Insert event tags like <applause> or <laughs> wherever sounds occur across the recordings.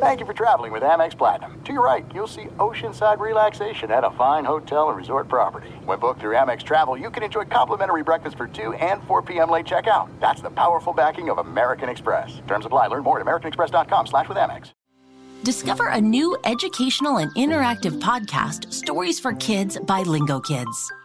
Thank you for traveling with Amex Platinum. To your right, you'll see oceanside relaxation at a fine hotel and resort property. When booked through Amex Travel, you can enjoy complimentary breakfast for 2 and 4 p.m. late checkout. That's the powerful backing of American Express. Terms apply. Learn more at americanexpress.com slash with Amex. Discover a new educational and interactive podcast, Stories for Kids by Lingo Kids.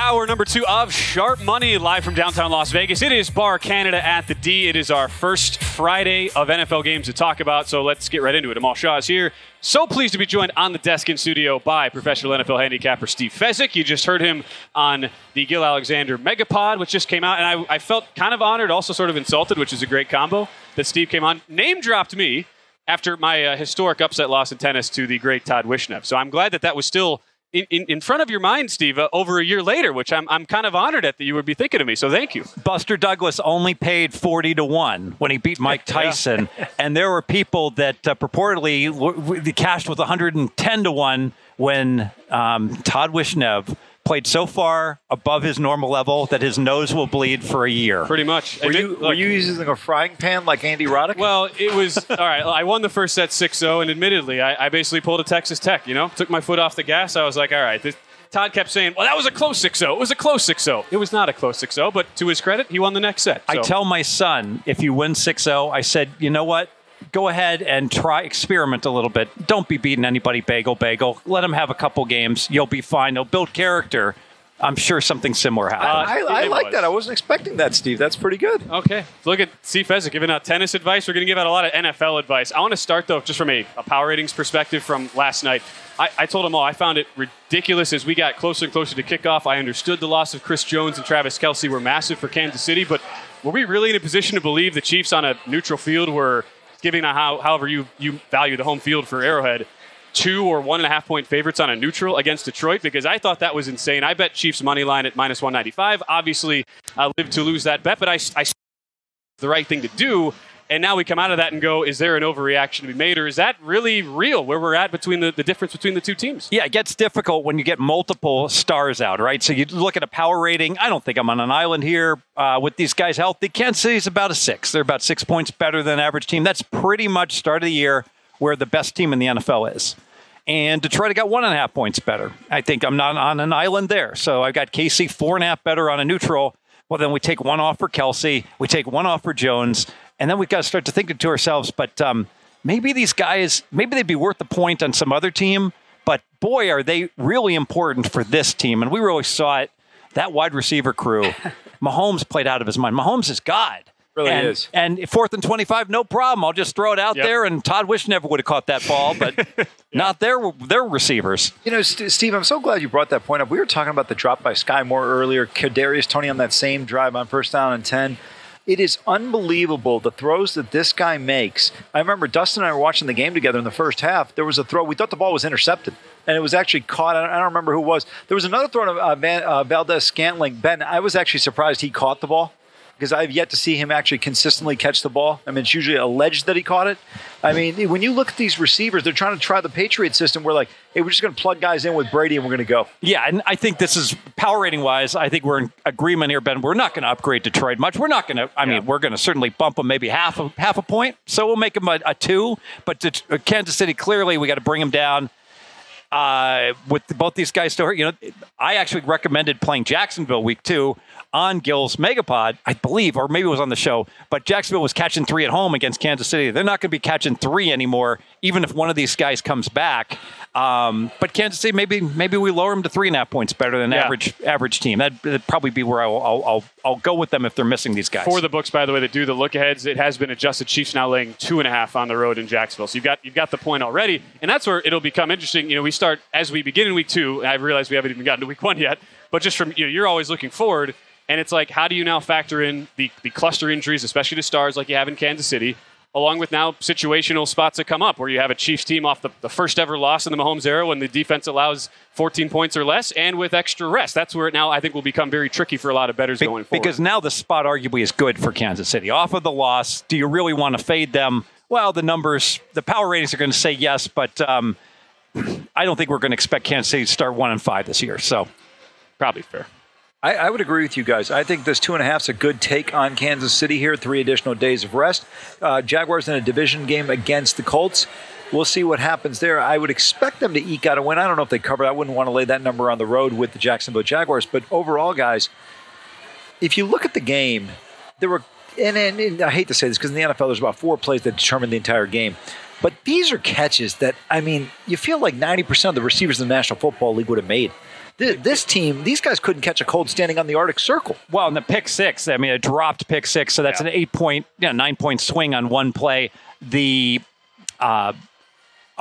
Hour number two of Sharp Money live from downtown Las Vegas. It is Bar Canada at the D. It is our first Friday of NFL games to talk about, so let's get right into it. Amal Shah is here. So pleased to be joined on the desk in studio by professional NFL handicapper Steve Fezzik. You just heard him on the Gill Alexander Megapod, which just came out, and I, I felt kind of honored, also sort of insulted, which is a great combo that Steve came on. Name dropped me after my uh, historic upset loss in tennis to the great Todd Wishnev. So I'm glad that that was still in, in, in front of your mind, Steve, uh, over a year later, which I'm, I'm kind of honored at that you would be thinking of me. So thank you. Buster Douglas only paid 40 to 1 when he beat Mike <laughs> Tyson. and there were people that uh, purportedly w- w- cashed with 110 to 1 when um, Todd Wishnev played so far above his normal level that his nose will bleed for a year. Pretty much. Were you, were you using a frying pan like Andy Roddick? Well, it was all right. I won the first set 6-0, and admittedly, I, I basically pulled a Texas Tech. You know, took my foot off the gas. I was like, all right. This, Todd kept saying, "Well, that was a close 6-0. It was a close 6-0. It was not a close 6-0, but to his credit, he won the next set." I tell my son, if you win 6-0, I said, you know what? Go ahead and try experiment a little bit. Don't be beating anybody bagel bagel. Let them have a couple games. You'll be fine. They'll build character. I'm sure something similar uh, happened. I, I it like was. that. I wasn't expecting that, Steve. That's pretty good. Okay, look at C. Fezzik giving out tennis advice. We're going to give out a lot of NFL advice. I want to start though, just from a, a power ratings perspective from last night. I, I told them all I found it ridiculous as we got closer and closer to kickoff. I understood the loss of Chris Jones and Travis Kelce were massive for Kansas City, but were we really in a position to believe the Chiefs on a neutral field were giving a how, however you you value the home field for Arrowhead? Two or one and a half point favorites on a neutral against Detroit because I thought that was insane. I bet Chiefs money line at minus 195. Obviously, I lived to lose that bet, but I, I the right thing to do. And now we come out of that and go, is there an overreaction to be made, or is that really real where we're at between the, the difference between the two teams? Yeah, it gets difficult when you get multiple stars out, right? So you look at a power rating. I don't think I'm on an island here uh, with these guys healthy. Kansas City's about a six. They're about six points better than average team. That's pretty much start of the year where the best team in the NFL is. And Detroit got one and a half points better. I think I'm not on an island there. So I've got KC four and a half better on a neutral. Well, then we take one off for Kelce. We take one off for Jones. And then we've got to start to think to ourselves, but um, maybe these guys, maybe they'd be worth the point on some other team. But boy, are they really important for this team. And we really saw it. That wide receiver crew, <laughs> Mahomes played out of his mind. Mahomes is God. Really and, is. And fourth and 25, no problem. I'll just throw it out Yep. there. And Todd Wishnev would have caught that ball, but <laughs> not their, their receivers. You know, St- Steve, I'm so glad you brought that point up. We were talking about the drop by Skyy Moore earlier. Kadarius Toney on that same drive on first down and 10. It is unbelievable the throws that this guy makes. I remember Dustin and I were watching the game together in the first half. There was a throw. We thought the ball was intercepted, and it was actually caught. I don't, remember who was. There was another throw to uh, Van, uh, Valdes-Scantling. Ben, I was actually surprised he caught the ball because I've yet to see him actually consistently catch the ball. I mean, it's usually alleged that he caught it. I mean, when you look at these receivers, they're trying to try the Patriot system where, like, hey, we're just going to plug guys in with Brady and we're going to go. Yeah, and I think this is power rating wise. I think we're in agreement here, Ben. We're not going to upgrade Detroit much. We're not going to. I mean, we're going to certainly bump them maybe half a half a point. So we'll make them a, a two. But Det- uh, Kansas City clearly we got to bring them down. Uh, with both these guys still hurt, you know, I actually recommended playing Jacksonville week two. On Gill's Megapod, I believe, or maybe it was on the show, but Jacksonville was catching three at home against Kansas City. They're not going to be catching three anymore, even if one of these guys comes back. Um, but Kansas City, maybe maybe we lower them to three and a half points better than Yeah. average average team. That'd, that'd probably be where I'll, I'll, I'll, I'll go with them if they're missing these guys. For the books, by the way, that do the look aheads, it has been adjusted. Chiefs now laying two and a half on the road in Jacksonville. So you've got you've got the point already, and that's where it'll become interesting. You know, we start as we begin in week two. I realize we haven't even gotten to week one yet, but just from you know, you're always looking forward, and it's like, how do you now factor in the the cluster injuries, especially to stars like you have in Kansas City? Along with now situational spots that come up where you have a Chiefs team off the, the first ever loss in the Mahomes era when the defense allows 14 points or less and with extra rest. That's where it now I think will become very tricky for a lot of bettors Be- going forward. Because now the spot arguably is good for Kansas City. Off of the loss, do you really want to fade them? Well, the numbers, the power ratings are going to say yes, but um, I don't think we're going to expect Kansas City to start one and five this year. So probably fair. I, I would agree with you guys. I think this two and a half is a good take on Kansas City here. Three additional days of rest. Uh, Jaguars in a division game against the Colts. We'll see what happens there. I would expect them to eke out a win. I don't know if they cover. I wouldn't want to lay that number on the road with the Jacksonville Jaguars. But overall, guys, if you look at the game, there were, and, and, and I hate to say this because in the NFL, there's about four plays that determine the entire game. But these are catches that, I mean, you feel like 90% of the receivers in the National Football League would have made. Th- This team, these guys couldn't catch a cold standing on the Arctic Circle. Well, and the pick six, I mean, a dropped pick six, so that's an eight point, yeah, nine point swing on one play. The uh,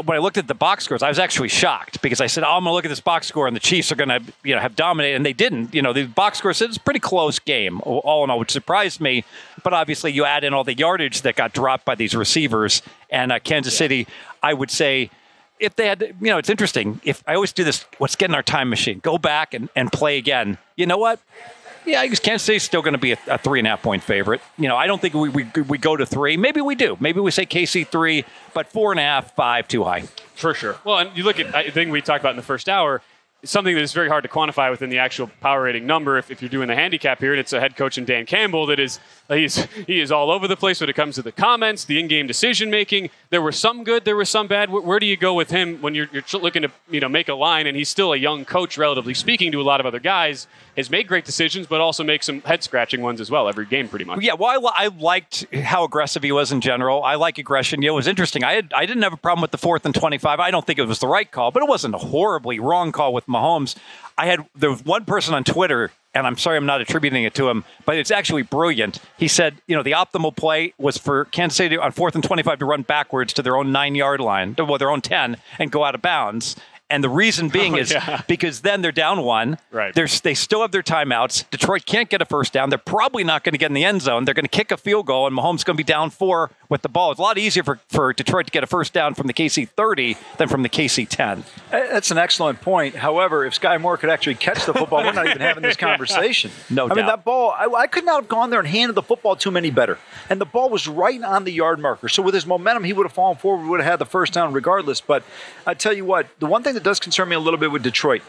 when I looked at the box scores, I was actually shocked because I said, "Oh, I'm going to look at this box score, and the Chiefs are going to, you know, have dominated," and they didn't. You know, the box score said it's a pretty close game, all in all, which surprised me. But obviously, you add in all the yardage that got dropped by these receivers, and uh, Kansas City, I would say. If they had, you know, it's interesting. If I always do this, let's get in our time machine, go back and, and play again. You know what? Yeah, Kansas City's still going to be a, a three and a half point favorite. You know, I don't think we, we we go to three. Maybe we do. Maybe we say KC three, but four and a half, five too high. For sure. Well, and you look at I think we talked about in the first hour. Something that is very hard to quantify within the actual power rating number. If, if you're doing the handicap here, and it's a head coach in Dan Campbell that is he's he is all over the place when it comes to the comments, the in-game decision making. There were some good, there was some bad. Where, where do you go with him when you're, you're looking to you know make a line? And he's still a young coach, relatively speaking, to a lot of other guys. Has made great decisions, but also makes some head scratching ones as well every game, pretty much. Yeah, well, I, I liked how aggressive he was in general. I like aggression. It was interesting. I had, I didn't have a problem with the fourth and twenty-five. I don't think it was the right call, but it wasn't a horribly wrong call with Mahomes. I had there was one person on Twitter, and I'm sorry I'm not attributing it to him, but it's actually brilliant. He said, you know, the optimal play was for Kansas City on fourth and twenty-five to run backwards to their own nine-yard line, well, their own ten, and go out of bounds. And the reason <laughs> being Oh, is yeah. because then they're down one. Right. They're, they still have their timeouts. Detroit can't get a first down. They're probably not going to get in the end zone. They're going to kick a field goal, and Mahomes going to be down four with the ball. It's a lot easier for, for Detroit to get a first down from the KC 30 than from the KC 10. Uh, That's an excellent point. However, if Skyy Moore could actually catch the football, we're not even having this <laughs> conversation. No I mean, that ball, I, I could not have gone there and handed the football to him any better. And the ball was right on the yard marker. So with his momentum, he would have fallen forward, would have had the first down regardless. But I tell you what, the one thing that does concern me a little bit with Detroit,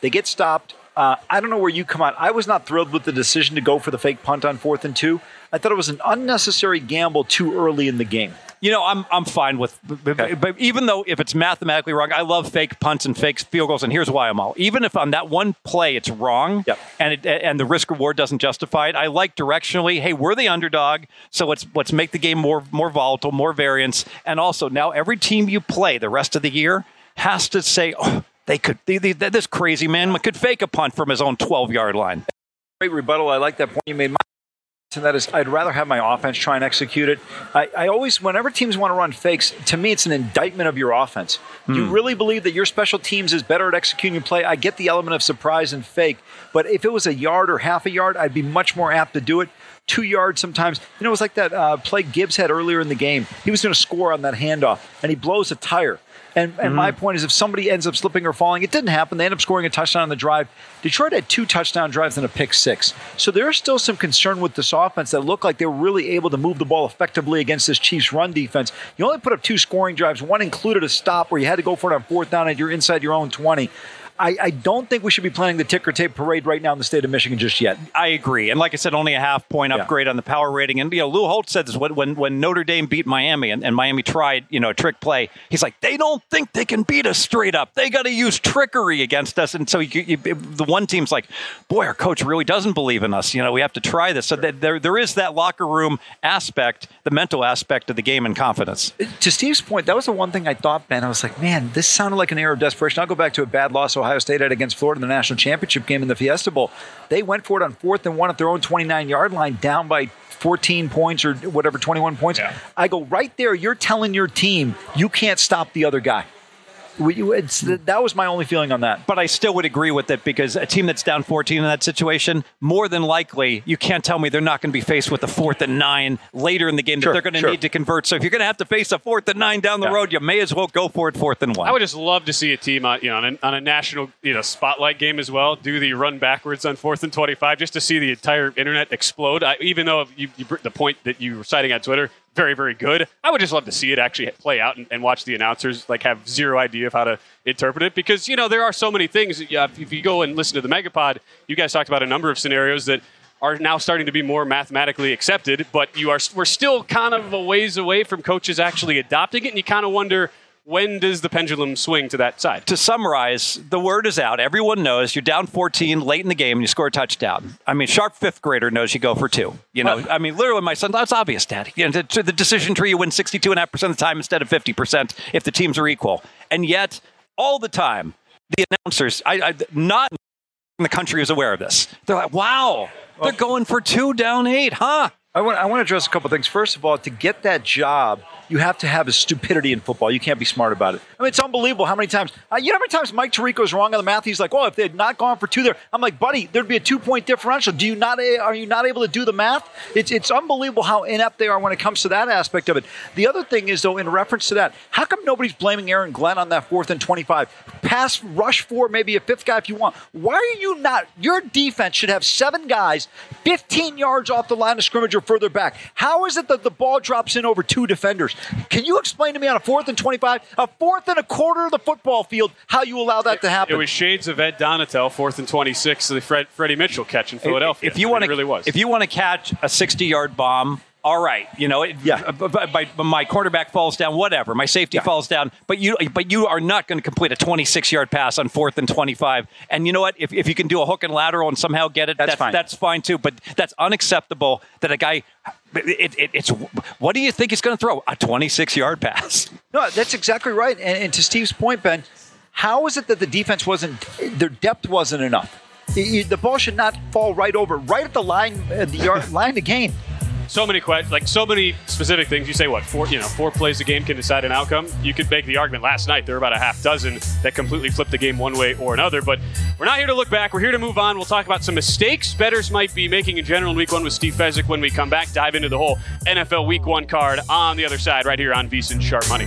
they get stopped. Uh, I don't know where you come out. I was not thrilled with the decision to go for the fake punt on fourth and two. I thought it was an unnecessary gamble too early in the game. You know, I'm I'm fine with, but, Okay. but even though if it's mathematically wrong, I love fake punts and fake field goals, and here's why I'm all. Even if on that one play it's wrong, Yep. and it, and the risk reward doesn't justify it, I like directionally. Hey, we're the underdog, so let's let's make the game more more volatile, more variance, and also now every team you play the rest of the year has to say, oh, they could they, they, this crazy man could fake a punt from his own 12 yard line. Great rebuttal. I like that point you made. My and that is, I'd rather have my offense try and execute it. I, I always, whenever teams want to run fakes, to me, it's an indictment of your offense. You really believe that your special teams is better at executing your play. I get the element of surprise and fake, but if it was a yard or half a yard, I'd be much more apt to do it. Two yards sometimes. You know, it was like that uh, play Gibbs had earlier in the game. He was going to score on that handoff, and he blows a tire. And, and my mm-hmm. point is, if somebody ends up slipping or falling, it didn't happen. They end up scoring a touchdown on the drive. Detroit had two touchdown drives and a pick six. So there's still some concern with this offense that looked like they were really able to move the ball effectively against this Chiefs run defense. You only put up two scoring drives. One included a stop where you had to go for it on fourth down and you're inside your own 20. I, I don't think we should be planning the ticker tape parade right now in the state of Michigan just yet. I agree. And like I said, only a half point Yeah. upgrade on the power rating. And, you know, Lou Holtz said this when, when, when Notre Dame beat Miami and, and Miami tried, you know, a trick play. He's like, they don't think they can beat us straight up. They got to use trickery against us. And so you, you, the one team's like, boy, our coach really doesn't believe in us. You know, we have to try this. So that there, there is that locker room aspect, the mental aspect of the game and confidence. to Steve's point, that was the one thing I thought, Ben. I was like, man, this sounded like an era of desperation. I'll go back to a bad loss Ohio State had against Florida in the national championship game in the Fiesta Bowl. They went for it on fourth and one at their own 29 yard line, down by 14 points or whatever, 21 points. I go, right there, you're telling your team you can't stop the other guy. We- It's, that was my only feeling on that. But I still would agree with it because a team that's down 14 in that situation, more than likely, you can't tell me they're not going to be faced with a fourth and nine later in the game Sure, that they're going to sure. need to convert. So if you're going to have to face a fourth and nine down the Yeah. road, you may as well go for it fourth and one. I would just love to see a team on, you know, on a, on a national, you know, spotlight game as well. Do the run backwards on fourth and twenty-five, just to see the entire internet explode. I, even though you, you, the point that you were citing on Twitter, very, very good. I would just love to see it actually play out and, and watch the announcers like have zero idea of how to interpret it because you know there are so many things. If, uh, if you go and listen to the Megapod, you guys talked about a number of scenarios that are now starting to be more mathematically accepted, but you are we're still kind of a ways away from coaches actually adopting it, and you kind of wonder when does the pendulum swing to that side? to summarize, the word is out. Everyone knows you're down 14 late in the game and you score a touchdown. I mean, sharp fifth grader knows you go for two. You know, I mean, literally, my son, that's obvious, Daddy. You know, to, to the decision tree, you win 62.5% of the time instead of 50% if the teams are equal. And yet, all the time, the announcers, I, I not in the country is aware of this. They're like, wow, they're going for two down eight, huh? I want, I want to address a couple things. First of all, to get that job, you have to have a stupidity in football. You can't be smart about it. I mean, it's unbelievable how many times, uh, you know how many times Mike Tirico's wrong on the math? He's like, oh, if they had not gone for two there, I'm like, buddy, there'd be a two point differential. Do you not, eh, are you not able to do the math? It's, it's unbelievable how inept they are when it comes to that aspect of it. The other thing is, though, in reference to that, how come nobody's blaming Aaron Glenn on that fourth and 25? Pass, rush four, maybe a fifth guy if you want. Why are you not? Your defense should have seven guys 15 yards off the line of scrimmage or further back. How is it that the ball drops in over two defenders? Can you explain to me on a fourth and 25, a fourth and a quarter of the football field, how you allow that to happen? It was shades of Ed Donatell, fourth and twenty-six, the Fred, Freddie Mitchell catch in Philadelphia. If you want it to, really was. If you want to catch a 60 yard bomb, all right, you know, it, Yeah. b- by- by- my quarterback falls down, whatever. My safety Yeah. falls down, but you, but you are not going to complete a 26 yard pass on fourth and 25. And you know what? If, if you can do a hook and lateral and somehow get it, That's that's, fine. That's fine too. But that's unacceptable that a guy. It, it, it's what do you think he's going to throw? A 26 yard pass? <laughs> No, that's exactly right. And, and to Steve's point, Ben, how is it that the defense wasn't, their depth wasn't enough? The ball should not fall right over, right at the line, uh, the yard, <laughs> line to gain. So many questions, like so many specific things. You say what four, you know, four plays a game can decide an outcome. You could make the argument. Last night there were about a half dozen that completely flipped the game one way or another. But we're not here to look back. We're here to move on. We'll talk about some mistakes betters might be making in general in Week One with Steve Fezzik when we come back. Dive into the whole NFL Week One card on the other side, right here on VSiN Sharp Money.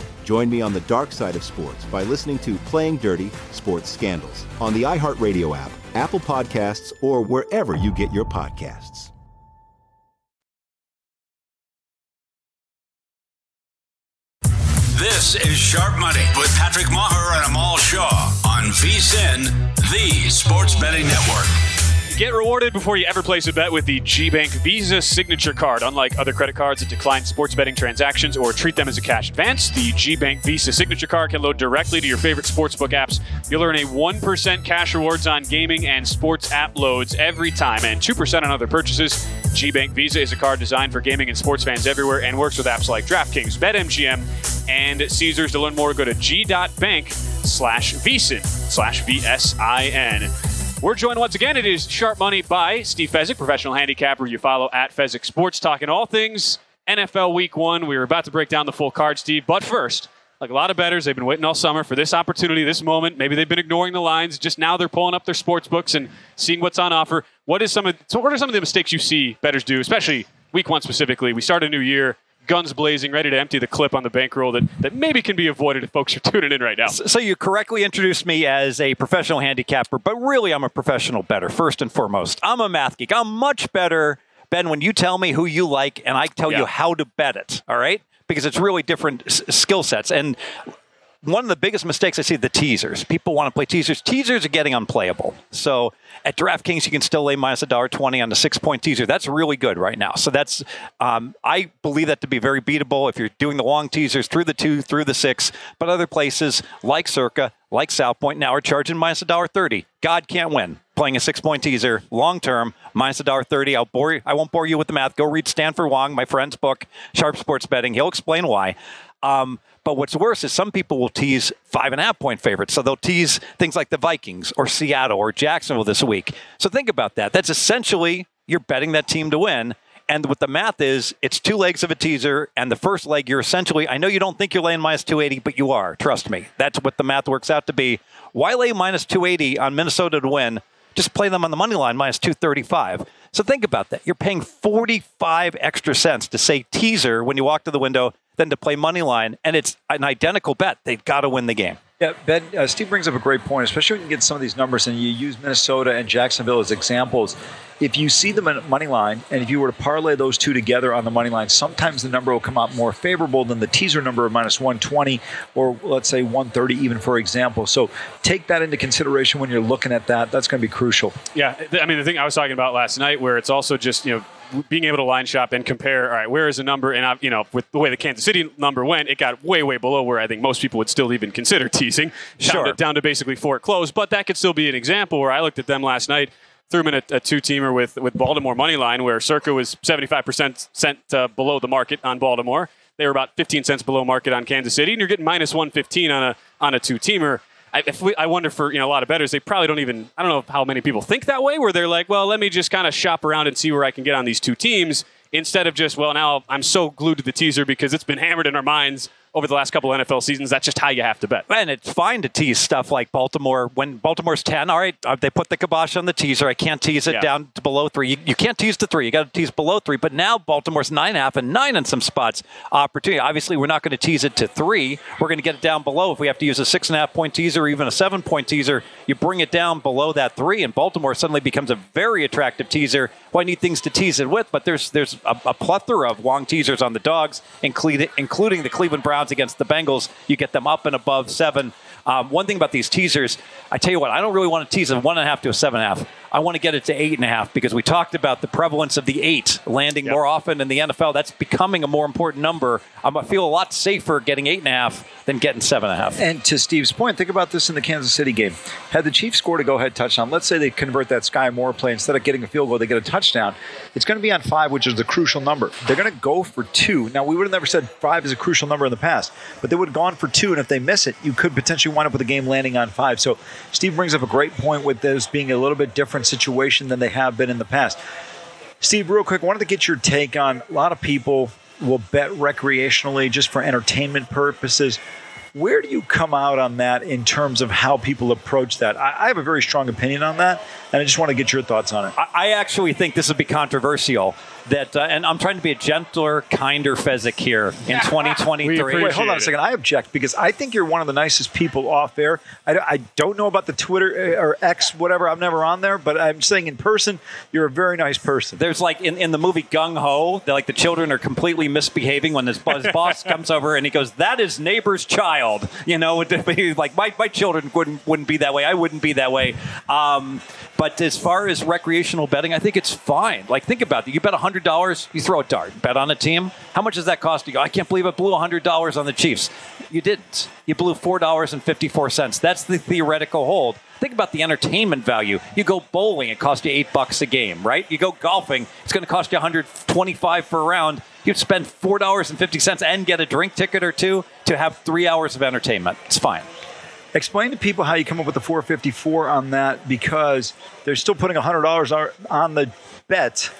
Join me on the dark side of sports by listening to Playing Dirty Sports Scandals on the iHeartRadio app, Apple Podcasts, or wherever you get your podcasts. This is Sharp Money with Patrick Maher and Amal Shah on VSIN, the Sports Betting Network. Get rewarded before you ever place a bet with the GBank Visa Signature Card. Unlike other credit cards that decline sports betting transactions or treat them as a cash advance, the GBank Visa Signature Card can load directly to your favorite sportsbook apps. You'll earn a 1% cash rewards on gaming and sports app loads every time and 2% on other purchases. GBank Visa is a card designed for gaming and sports fans everywhere and works with apps like DraftKings, BetMGM, and Caesars. To learn more, go to g.bank slash VSIN slash V-S-I-N. We're joined once again. It is Sharp Money by Steve Fezzik, professional handicapper. You follow at Fezzik Sports, talking all things NFL Week One. We are about to break down the full card, Steve. But first, like a lot of bettors, they've been waiting all summer for this opportunity, this moment. Maybe they've been ignoring the lines. Just now, they're pulling up their sports books and seeing what's on offer. What is some of so what are some of the mistakes you see bettors do, especially Week One specifically? We start a new year guns blazing, ready to empty the clip on the bankroll that, that maybe can be avoided if folks are tuning in right now. So you correctly introduced me as a professional handicapper, but really I'm a professional better, first and foremost. I'm a math geek. I'm much better, Ben, when you tell me who you like and I tell Yeah. you how to bet it, all right? Because it's really different s- skill sets. And one of the biggest mistakes I see the teasers. People want to play teasers. Teasers are getting unplayable. So at DraftKings, you can still lay minus a dollar twenty on the six point teaser. That's really good right now. So that's um, I believe that to be very beatable if you're doing the long teasers through the two, through the six. But other places like Circa, like South Point, now are charging minus a dollar thirty. God can't win playing a six point teaser long term minus a dollar thirty. I'll bore you, I won't bore you with the math. Go read Stanford Wong, my friend's book, Sharp Sports Betting. He'll explain why. Um, but what's worse is some people will tease five and a half point favorites. So they'll tease things like the Vikings or Seattle or Jacksonville this week. So think about that. That's essentially you're betting that team to win. And what the math is, it's two legs of a teaser, and the first leg you're essentially. I know you don't think you're laying minus 280, but you are. Trust me. That's what the math works out to be. Why lay minus 280 on Minnesota to win? Just play them on the money line minus 235. So think about that. You're paying 45 extra cents to say teaser when you walk to the window than to play money line, and it's an identical bet. They've got to win the game. Yeah, Ben, uh, Steve brings up a great point, especially when you get some of these numbers and you use Minnesota and Jacksonville as examples. If you see them at money line, and if you were to parlay those two together on the money line, sometimes the number will come out more favorable than the teaser number of minus 120 or let's say 130, even for example. So take that into consideration when you're looking at that. That's going to be crucial. Yeah, I mean the thing I was talking about last night, where it's also just you know being able to line shop and compare. All right, where is a number? And I, you know, with the way the Kansas City number went, it got way way below where I think most people would still even consider teasing. Down Sure. to, down to basically four close, but that could still be an example where I looked at them last night. Threw them in a, a two-teamer with with Baltimore money line, where Circa was 75% cent uh, below the market on Baltimore. They were about 15 cents below market on Kansas City, and you're getting minus 115 on a on a two-teamer. I, we, I wonder for you know a lot of bettors, they probably don't even. I don't know how many people think that way, where they're like, well, let me just kind of shop around and see where I can get on these two teams instead of just, well, now I'm so glued to the teaser because it's been hammered in our minds over the last couple of NFL seasons. That's just how you have to bet. And it's fine to tease stuff like Baltimore. When Baltimore's 10, all right, uh, they put the kibosh on the teaser. I can't tease it Yeah. down to below three. You, you can't tease to three. You got to tease below three. But now Baltimore's nine and a half and nine in some spots. Opportunity. Obviously, we're not going to tease it to three. We're going to get it down below. If we have to use a six and a half point teaser or even a seven point teaser, you bring it down below that three, and Baltimore suddenly becomes a very attractive teaser. Well, I need things to tease it with, but there's there's a, a plethora of long teasers on the dogs, including including the Cleveland Browns against the Bengals. You get them up and above seven. Um, one thing about these teasers, I tell you what, I don't really want to tease a one and a half to a seven and a half. I want to get it to eight and a half because we talked about the prevalence of the eight landing more often in the NFL. That's becoming a more important number. I'm, I feel a lot safer getting eight and a half than getting seven and a half. And to Steve's point, think about this in the Kansas City game. Had the Chiefs scored a go ahead touchdown, let's say they convert that Skyy Moore play instead of getting a field goal, they get a touchdown. It's going to be on five, which is the crucial number. They're going to go for two. Now, we would have never said five is a crucial number in the past, but they would have gone for two. And if they miss it, you could potentially wind up with a game landing on five. So Steve brings up a great point with this being a little bit different situation than they have been in the past. Steve, real quick, wanted to get your take on a lot of people will bet recreationally just for entertainment purposes. Where do you come out on that in terms of how people approach that? I, I have a very strong opinion on that, and I just want to get your thoughts on it. I, I actually think this would be controversial. That, uh, and I'm trying to be a gentler, kinder Fezzik here in <laughs> 2023. Wait, hold on a second. I object because I think you're one of the nicest people off air. I, I don't know about the Twitter uh, or X, whatever. I'm never on there, but I'm saying in person, you're a very nice person. There's like in, in the movie Gung Ho, like the children are completely misbehaving when this his <laughs> boss comes over and he goes, "That is neighbor's child." You know, <laughs> like my, my children wouldn't wouldn't be that way. I wouldn't be that way. Um, but as far as recreational betting, I think it's fine. Like think about it. You bet hundred dollars, you throw a dart. Bet on a team. How much does that cost you? I can't believe I blew hundred dollars on the Chiefs. You didn't. You blew four dollars and fifty four cents. That's the theoretical hold. Think about the entertainment value. You go bowling, it costs you eight bucks a game, right? You go golfing, it's going to cost you 125 for a round. You'd spend four dollars and get a drink ticket or two to have three hours of entertainment. It's fine. Explain to people how you come up with the 454 on that because they're still putting $100 on the bet.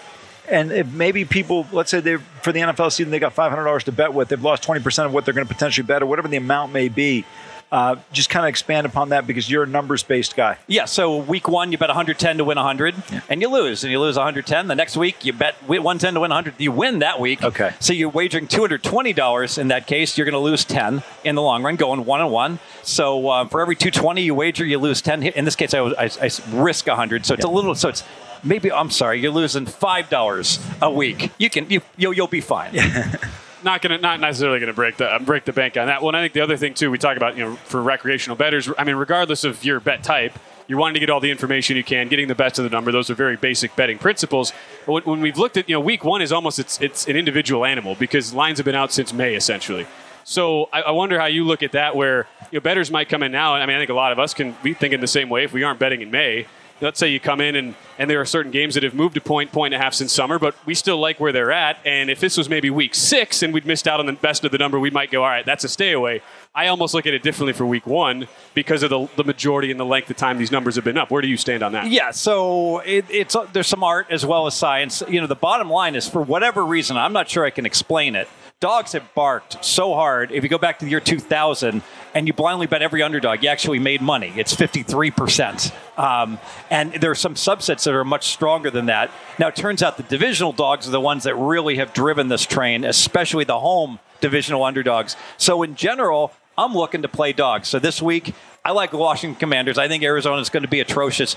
And if maybe people, let's say they for the NFL season, they got $500 to bet with, they've lost 20% of what they're going to potentially bet or whatever the amount may be. Uh, just kind of expand upon that because you're a numbers based guy. Yeah. So week one, you bet 110 to win 100, yeah. and you lose, and you lose 110. The next week, you bet 110 to win 100. You win that week. Okay. So you're wagering 220 dollars in that case. You're going to lose 10 in the long run, going one and one. So uh, for every 220 you wager, you lose 10. In this case, I, I, I risk 100. So it's yeah. a little. So it's maybe I'm sorry, you're losing five dollars a week. You can you you'll, you'll be fine. <laughs> not going to not necessarily going to break the break the bank on that one. I think the other thing too we talk about you know for recreational betters. I mean, regardless of your bet type, you're wanting to get all the information you can, getting the best of the number. Those are very basic betting principles. But when we've looked at you know week one is almost it's it's an individual animal because lines have been out since May essentially. So I, I wonder how you look at that, where you know, betters might come in now. I mean, I think a lot of us can be thinking the same way if we aren't betting in May let's say you come in and, and there are certain games that have moved a point, point and a half since summer, but we still like where they're at. And if this was maybe week six and we'd missed out on the best of the number, we might go, all right, that's a stay away. I almost look at it differently for week one because of the, the majority and the length of time these numbers have been up. Where do you stand on that? Yeah, so it, it's uh, there's some art as well as science. You know, the bottom line is for whatever reason, I'm not sure I can explain it dogs have barked so hard. If you go back to the year 2000 and you blindly bet every underdog, you actually made money. It's 53%. Um, and there are some subsets that are much stronger than that. Now, it turns out the divisional dogs are the ones that really have driven this train, especially the home divisional underdogs. So, in general, I'm looking to play dogs. So, this week, I like the Washington Commanders. I think Arizona is going to be atrocious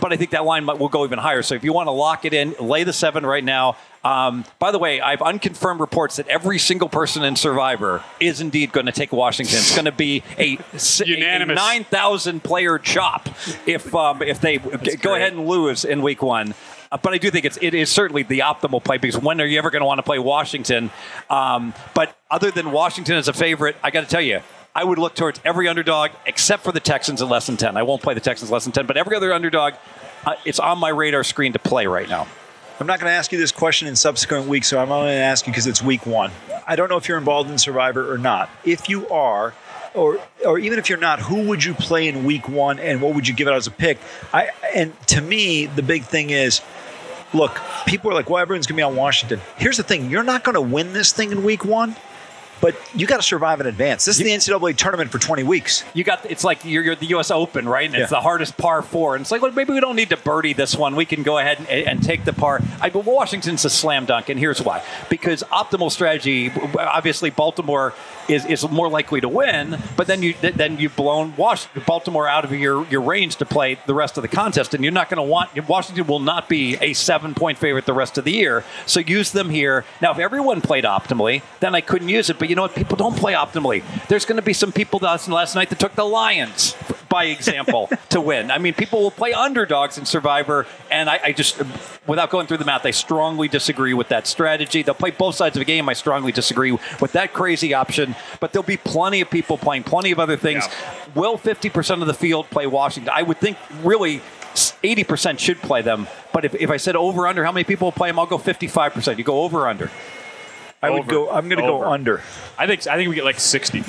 but I think that line will go even higher. So if you want to lock it in, lay the seven right now. Um, by the way, I have unconfirmed reports that every single person in Survivor is indeed going to take Washington. It's going to be a, a nine thousand player chop if um, if they That's go great. ahead and lose in week one. Uh, but I do think it's it is certainly the optimal play because when are you ever going to want to play Washington? Um, but other than Washington as a favorite, I got to tell you, I would look towards every underdog except for the Texans at less than 10. I won't play the Texans less than 10, but every other underdog, uh, it's on my radar screen to play right now. I'm not going to ask you this question in subsequent weeks, so I'm only going to ask you because it's week one. I don't know if you're involved in Survivor or not. If you are, or or even if you're not, who would you play in week one, and what would you give it as a pick? I and to me, the big thing is, look, people are like, well, everyone's going to be on Washington. Here's the thing: you're not going to win this thing in week one but you got to survive in advance. This is the NCAA tournament for 20 weeks. You got it's like you're, you're the U.S. Open, right? And yeah. it's the hardest par four, and it's like, well, maybe we don't need to birdie this one. We can go ahead and, and take the par. I, but Washington's a slam dunk, and here's why: because optimal strategy, obviously, Baltimore is, is more likely to win, but then you then you've blown Washington, Baltimore out of your, your range to play the rest of the contest, and you're not going to want Washington will not be a seven point favorite the rest of the year. So use them here. Now, if everyone played optimally, then I couldn't use it. But you know what? People don't play optimally. There's going to be some people that last night that took the Lions by example <laughs> to win. I mean, people will play underdogs in Survivor, and I, I, just, without going through the math, I strongly disagree with that strategy. They'll play both sides of the game. I strongly disagree with that crazy option, but there'll be plenty of people playing plenty of other things. Yeah. Will 50% of the field play Washington? I would think really 80% should play them, but if, if I said over under, how many people will play them? I'll go 55%. You go over under. I over. would go. I'm going to go under. I think. I think we get like 60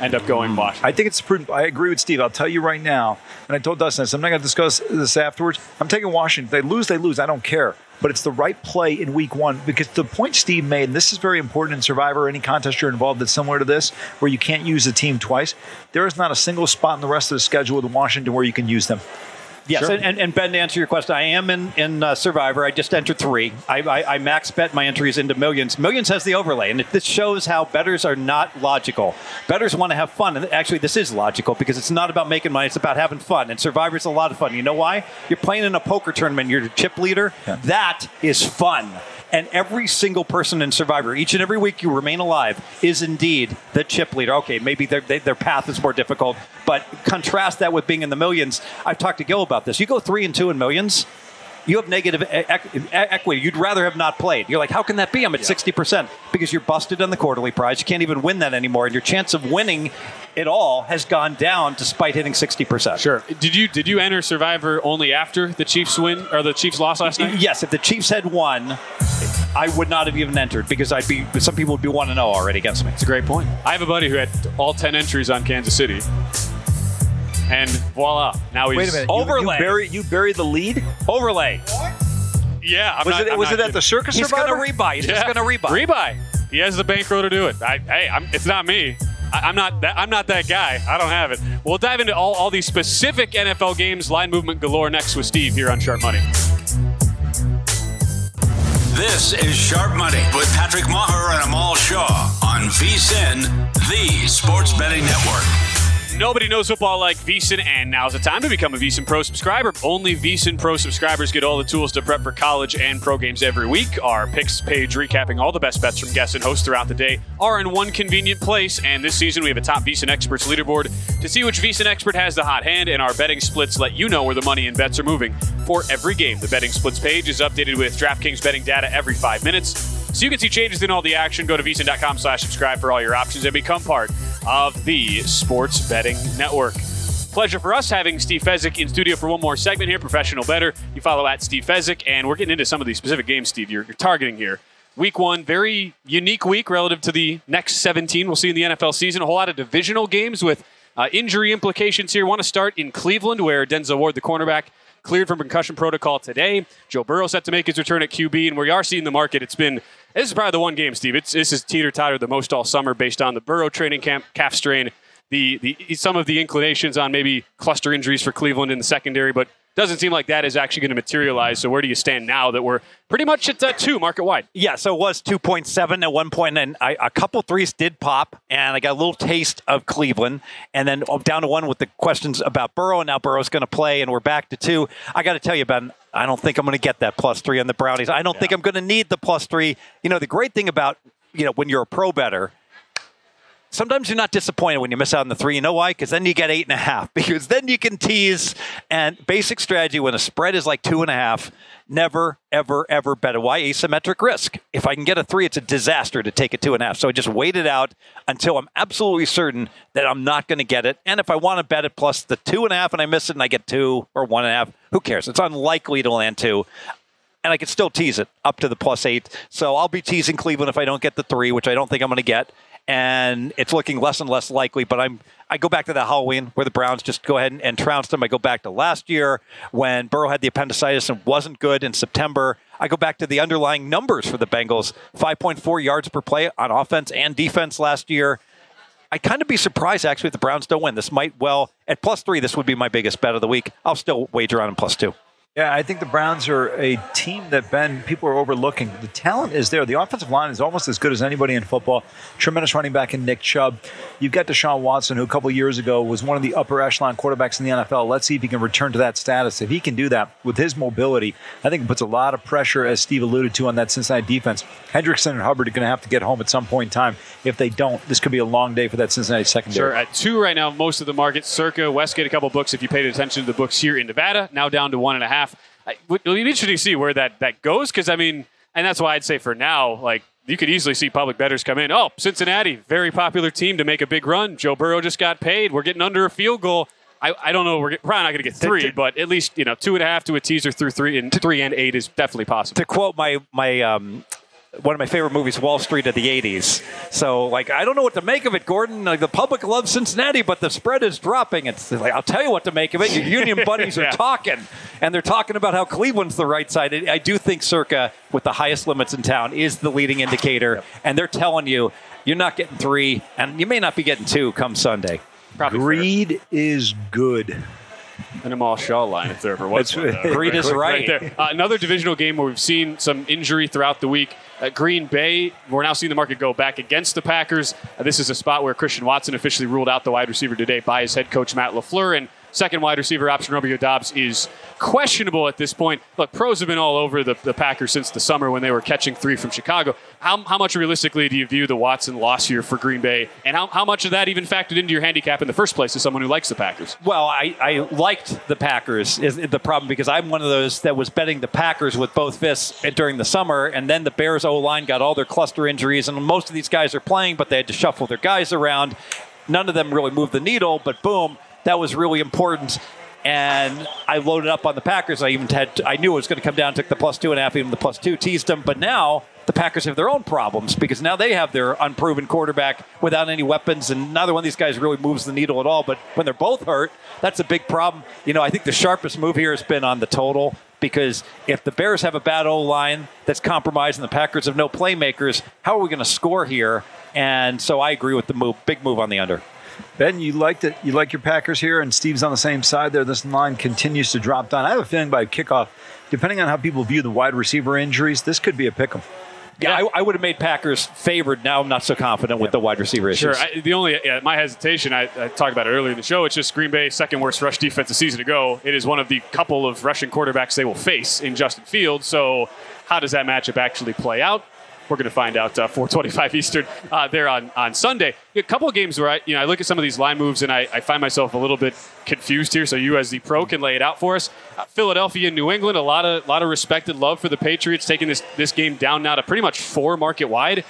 end up going Washington. I think it's prudent. I agree with Steve. I'll tell you right now, and I told Dustin this, I'm not going to discuss this afterwards. I'm taking Washington. They lose, they lose. I don't care. But it's the right play in week one because the point Steve made, and this is very important in Survivor, any contest you're involved that's similar to this, where you can't use a team twice, there is not a single spot in the rest of the schedule with Washington where you can use them. Yes, Sure. and, and, Ben, to answer your question, I am in in uh, Survivor. I just entered three. I, I, I max bet my entries into Millions. Millions has the overlay, and this shows how betters are not logical. Betters want to have fun, and actually, this is logical because it's not about making money; it's about having fun. And Survivor's a lot of fun. You know why? You're playing in a poker tournament. You're the chip leader. That is fun. And every single person in Survivor, each and every week you remain alive, is indeed the chip leader. Okay, maybe their, they, their path is more difficult, but contrast that with being in the millions. I've talked to Gill about this. You go three and two in millions, you have negative equity. You'd rather have not played. You're like, how can that be? I'm at 60% because you're busted on the quarterly prize. You can't even win that anymore. And your chance of winning it all has gone down despite hitting 60%. Sure. Did you did you enter Survivor only after the Chiefs win or the Chiefs lost last night? Yes, if the Chiefs had won, I would not have even entered because I'd be some people would be one to oh zero already against me. It's a great point. I have a buddy who had all ten entries on Kansas City, and voila! Now he's Wait a minute. overlay. You, bury, you bury the lead? Overlay. What? yeah, I'm Was not- it- I'm was not it at the Circus He's Survivor? going to rebuy. He's just going to rebuy. Rebuy. He has the bankroll to do it. I, hey, I'm, it's not me. I, I'm not. That, I'm not that guy. I don't have it. We'll dive into all, all these specific NFL games, line movement galore next with Steve here on Sharp Money. This is Sharp Money with Patrick Maher and Amal Shah on VSIN, the sports betting network. Nobody knows football like VSiN, and now's the time to become a VSiN Pro subscriber. Only VSiN Pro subscribers get all the tools to prep for college and pro games every week. Our picks page recapping all the best bets from guests and hosts throughout the day are in one convenient place. And this season, we have a top VSiN experts leaderboard to see which VSiN expert has the hot hand, and our betting splits let you know where the money and bets are moving for every game. The betting splits page is updated with DraftKings betting data every five minutes. So you can see changes in all the action. Go to vsin.com slash subscribe for all your options and become part of the Sports Betting Network. Pleasure for us having Steve Fezzik in studio for one more segment here, Professional Better. You follow at Steve Fezzik, and we're getting into some of these specific games, Steve, you're, you're targeting here. Week one, very unique week relative to the next 17 we'll see in the NFL season. A whole lot of divisional games with uh, injury implications here. Want to start in Cleveland, where Denzel Ward, the cornerback, cleared from concussion protocol today. Joe Burrow set to make his return at QB, and we are seeing the market. It's been this is probably the one game, Steve. It's this is teeter totter the most all summer based on the Burrow training camp calf strain, the the some of the inclinations on maybe cluster injuries for Cleveland in the secondary, but doesn't seem like that is actually going to materialize. So where do you stand now that we're pretty much at uh, two market wide? Yeah, so it was 2.7 at one point, and I, a couple threes did pop, and I got a little taste of Cleveland, and then oh, down to one with the questions about Burrow, and now Burrow's going to play, and we're back to two. I got to tell you, Ben, I don't think I'm going to get that plus three on the Brownies. I don't think I'm going to need the plus three. You know, the great thing about, you know, when you're a pro better, sometimes you're not disappointed when you miss out on the three. You know why? Because then you get eight and a half. <laughs> Because then you can tease. And basic strategy when a spread is like two and a half, never, ever, ever bet it. Why asymmetric risk? If I can get a three, it's a disaster to take a two and a half. So I just wait it out until I'm absolutely certain that I'm not going to get it. And if I want to bet it plus the two and a half and I miss it and I get two or one and a half, who cares? It's unlikely to land two and I could still tease it up to the plus eight. So I'll be teasing Cleveland if I don't get the three, which I don't think I'm going to get. And it's looking less and less likely. But I'm I go back to the Halloween where the Browns just go ahead and, and trounced them. I go back to last year when Burrow had the appendicitis and wasn't good in September. I go back to the underlying numbers for the Bengals: 5.4 yards per play on offense and defense last year. I'd kind of be surprised actually if the Browns don't win. This might well at plus three. This would be my biggest bet of the week. I'll still wager on them plus two. Yeah, I think the Browns are a team that Ben people are overlooking. The talent is there. The offensive line is almost as good as anybody in football. Tremendous running back in Nick Chubb. You've got Deshaun Watson, who a couple years ago was one of the upper echelon quarterbacks in the NFL. Let's see if he can return to that status. If he can do that with his mobility, I think it puts a lot of pressure, as Steve alluded to, on that Cincinnati defense. Hendrickson and Hubbard are going to have to get home at some point in time. If they don't, this could be a long day for that Cincinnati secondary. Sure. At two right now, most of the market, circa Westgate, a couple books. If you paid attention to the books here in Nevada, now down to one and a half. I- It'll be interesting to see where that, that goes because, I mean, and that's why I'd say for now, like, you could easily see public bettors come in. Oh, Cincinnati, very popular team to make a big run. Joe Burrow just got paid. We're getting under a field goal. I, I don't know. We're probably not going to get three, but at least you know two and a half to a teaser through three and three and eight is definitely possible. to quote my my um, one of my favorite movies, Wall Street of the '80s. So, like, I don't know what to make of it, Gordon. Like, the public loves Cincinnati, but the spread is dropping. It's like I'll tell you what to make of it. Your union <laughs> buddies are talking, and they're talking about how Cleveland's the right side. I do think Circa, with the highest limits in town, is the leading indicator, and they're telling you you're not getting three, and you may not be getting two come Sunday. Probably fair. Greed is good. an Amal Shah line if there ever was That's one. right. though. Reed is right. there. Uh, another divisional game where we've seen some injury throughout the week. At Green Bay, we're now seeing the market go back against the Packers. Uh, this is a spot where Christian Watson officially ruled out the wide receiver today by his head coach Matt LaFleur, and second wide receiver option Romeo Doubs is questionable at this point. Look, pros have been all over the, the Packers since the summer when they were catching three from Chicago. How, how much realistically do you view the Watson loss here for Green Bay, and how, how much of that even factored into your handicap in the first place as someone who likes the Packers? Well, I, I liked the Packers is the problem because I'm one of those that was betting the Packers with both fists during the summer, and then the Bears O line got all their cluster injuries, and most of these guys are playing, but they had to shuffle their guys around. None of them really moved the needle, but boom, that was really important. And I loaded up on the Packers. I even had I knew it was going to come down. Took the plus two and a half, even the plus two, teased them. But now the Packers have their own problems because now they have their unproven quarterback without any weapons, and neither one of these guys really moves the needle at all. But when they're both hurt, that's a big problem. You know, I think the sharpest move here has been on the total because if the Bears have a bad O line that's compromised and the Packers have no playmakers, how are we going to score here? And so I agree with the move, big move on the under. Ben, you liked it. You like your Packers here, and Steve's on the same side there. This line continues to drop down. I have a feeling by kickoff, depending on how people view the wide receiver injuries, this could be a pick 'em. Yeah, I, I would have made Packers favored. Now I'm not so confident with the wide receiver Sure. issues. I, the only yeah, my hesitation, I, I talked about it earlier in the show. It's just Green Bay's second worst rush defense a season ago. It is one of the couple of rushing quarterbacks they will face in Justin Fields. So, how does that matchup actually play out? We're going to find out uh, 4:25 Eastern uh, there on, on Sunday. A couple of games where I you know I look at some of these line moves and I, I find myself a little bit confused here. So you as the pro can lay it out for us. Uh, Philadelphia and New England, a lot of lot of respected love for the Patriots, taking this this game down now to pretty much four market wide.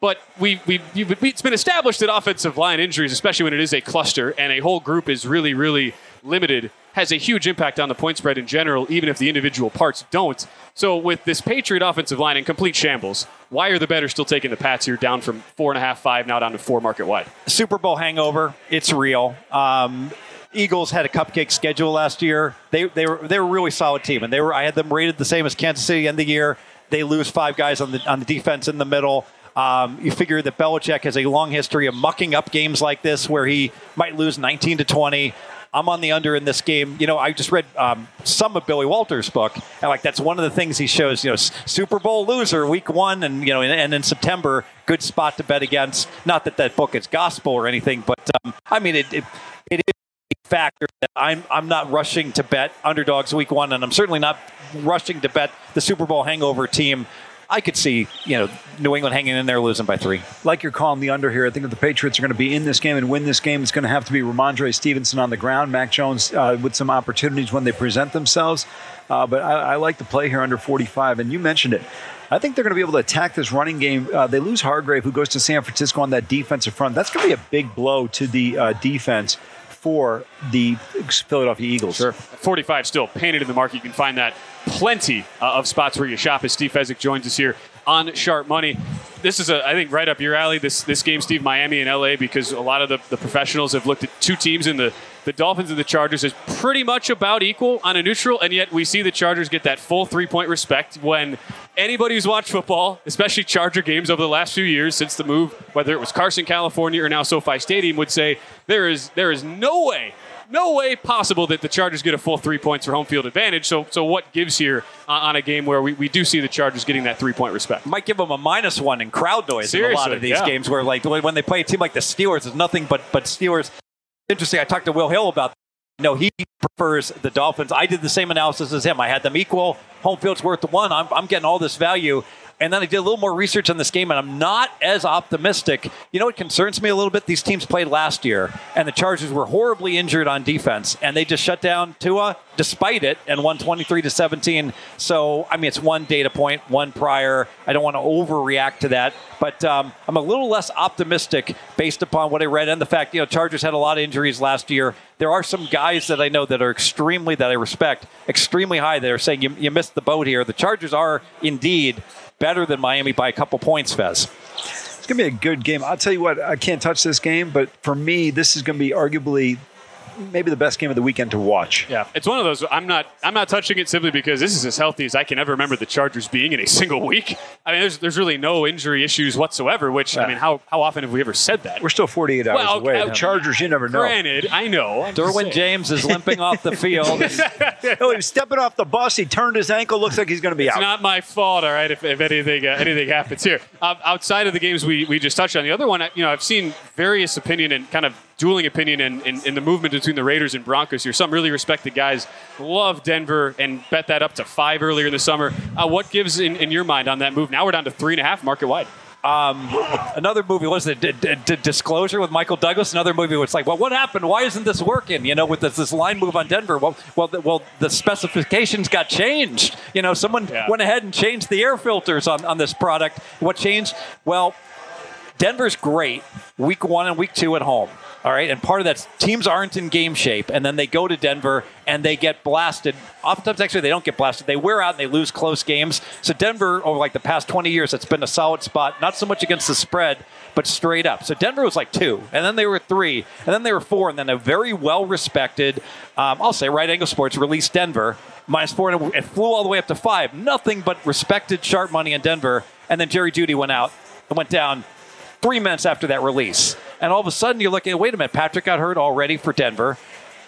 But we, we, it's been established that offensive line injuries, especially when it is a cluster and a whole group is really, really limited, has a huge impact on the point spread in general, even if the individual parts don't. So, with this Patriot offensive line in complete shambles, why are the betters still taking the Pats here down from four and a half, five, now down to four market wide? Super Bowl hangover. It's real. Um, Eagles had a cupcake schedule last year. They they were they were really solid team, and they were I had them rated the same as Kansas City end of the year. They lose five guys on the on the defense in the middle. Um, you figure that Belichick has a long history of mucking up games like this, where he might lose 19 to 20. I'm on the under in this game. You know, I just read um, some of Billy Walters' book, and like that's one of the things he shows. You know, Super Bowl loser, week one, and you know, and, and in September, good spot to bet against. Not that that book is gospel or anything, but um, I mean, it, it it is a factor that I'm I'm not rushing to bet underdogs week one, and I'm certainly not rushing to bet the Super Bowl hangover team. I could see, you know, New England hanging in there losing by three. Like you're calling the under here, I think that the Patriots are going to be in this game and win this game, it's going to have to be Rhamondre Stevenson on the ground, Mac Jones uh, with some opportunities when they present themselves. Uh, but I, I like the play here under 45, and you mentioned it. I think they're going to be able to attack this running game. Uh, they lose Hargrave, who goes to San Francisco on that defensive front. That's going to be a big blow to the uh, defense for the Philadelphia Eagles. Sure. 45 still painted in the market. You can find that plenty uh, of spots where you shop as Steve Fezzik joins us here on Sharp Money. This is, a, I think, right up your alley, this this game, Steve, Miami and LA, because a lot of the, the professionals have looked at two teams in the, the Dolphins and the Chargers is pretty much about equal on a neutral, and yet we see the Chargers get that full three point respect when anybody who's watched football, especially Charger games over the last few years since the move, whether it was Carson, California, or now SoFi Stadium, would say there is there is no way no way possible that the Chargers get a full three points for home field advantage. So, so what gives here uh, on a game where we, we do see the Chargers getting that three point respect? Might give them a minus one in crowd noise in a lot of these yeah. games where, like, when they play a team like the Steelers, it's nothing but but Steelers. Interesting. I talked to Will Hill about. That. No, he prefers the Dolphins. I did the same analysis as him. I had them equal. Home field's worth the one. I'm, I'm getting all this value. And then I did a little more research on this game, and I'm not as optimistic. You know what concerns me a little bit? These teams played last year, and the Chargers were horribly injured on defense, and they just shut down Tua despite it and won 23 to 17. So, I mean, it's one data point, one prior. I don't want to overreact to that, but um, I'm a little less optimistic based upon what I read and the fact, you know, Chargers had a lot of injuries last year. There are some guys that I know that are extremely, that I respect, extremely high that are saying you, you missed the boat here. The Chargers are indeed better than Miami by a couple points, Fez. It's going to be a good game. I'll tell you what, I can't touch this game, but for me, this is going to be arguably maybe the best game of the weekend to watch. Yeah, it's one of those. I'm not. I'm not touching it simply because this is as healthy as I can ever remember the Chargers being in a <laughs> single week. I mean, there's there's really no injury issues whatsoever. Which I mean, how how often have we ever said that? We're still 48 hours Well, away. uh, The Chargers, you never know. Granted, I know. I'm Derwin. James is limping off the field. oh, he was stepping off the bus. He turned his ankle. Looks like he's going to be It's out. not my fault, all right. If, if anything uh, anything happens here, um, outside of the games we, we just touched on, the other one, you know, I've seen various opinion and kind of dueling opinion in, in, in the movement between the Raiders and Broncos here. Some really respected guys love Denver and bet that up to five earlier in the summer. Uh, what gives in, in your mind on that move? Now we're down to three and a half market wide. Um, another movie was it D- D- D- Disclosure with Michael Douglas. Another movie was like, well, what happened? Why isn't this working? You know, with this, this line move on Denver. Well, well, the, well, the specifications got changed. You know, someone Yeah. went ahead and changed the air filters on, on this product. What changed? Well, Denver's great week one and week two at home. All right. And part of that's teams aren't in game shape. And then they go to Denver and they get blasted. Oftentimes, actually, they don't get blasted. They wear out and they lose close games. So, Denver, over like the past 20 years, it's been a solid spot, not so much against the spread, but straight up. So, Denver was like two, and then they were three, and then they were four, and then a very well respected, um, I'll say, right angle sports released Denver minus four, and it flew all the way up to five. Nothing but respected sharp money in Denver. And then Jerry Jeudy went out and went down three minutes after that release. And all of a sudden, you're looking, wait a minute, Patrick got hurt already for Denver.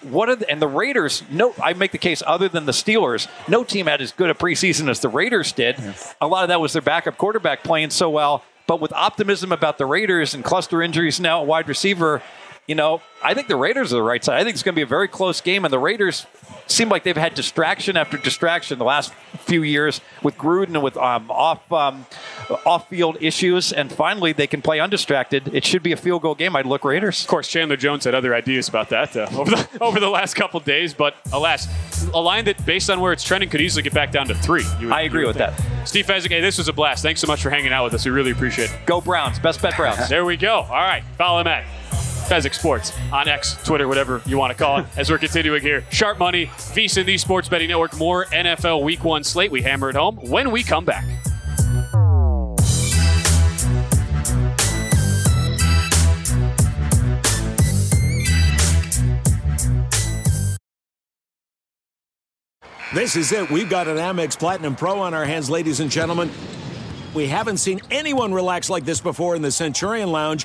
What are the, and the Raiders? No, I make the case. Other than the Steelers, no team had as good a preseason as the Raiders did. A lot of that was their backup quarterback playing so well. But with optimism about the Raiders and cluster injuries now at wide receiver, you know, I think the Raiders are the right side. I think it's going to be a very close game, and the Raiders seem like they've had distraction after distraction the last few years with Gruden and with um, off um, off field issues, and finally they can play undistracted. It should be a field goal game. I'd look Raiders. Of course, Chandler Jones had other ideas about that uh, <laughs> over, the, over the last couple days, but alas, a line that, based on where it's trending, could easily get back down to three. Would- I agree with think. Steve Fezzik, hey, this was a blast. Thanks so much for hanging out with us. We really appreciate it. Go Browns! Best bet Browns. There we go. All right, follow him at Fezzik Sports on X, Twitter, whatever you want to call it. As we're continuing here, Sharp Money, Visa, the Sports Betting Network, more NFL Week One slate. We hammer it home when we come back. This is it. We've got an Amex Platinum Pro on our hands, ladies and gentlemen. We haven't seen anyone relax like this before in the Centurion Lounge.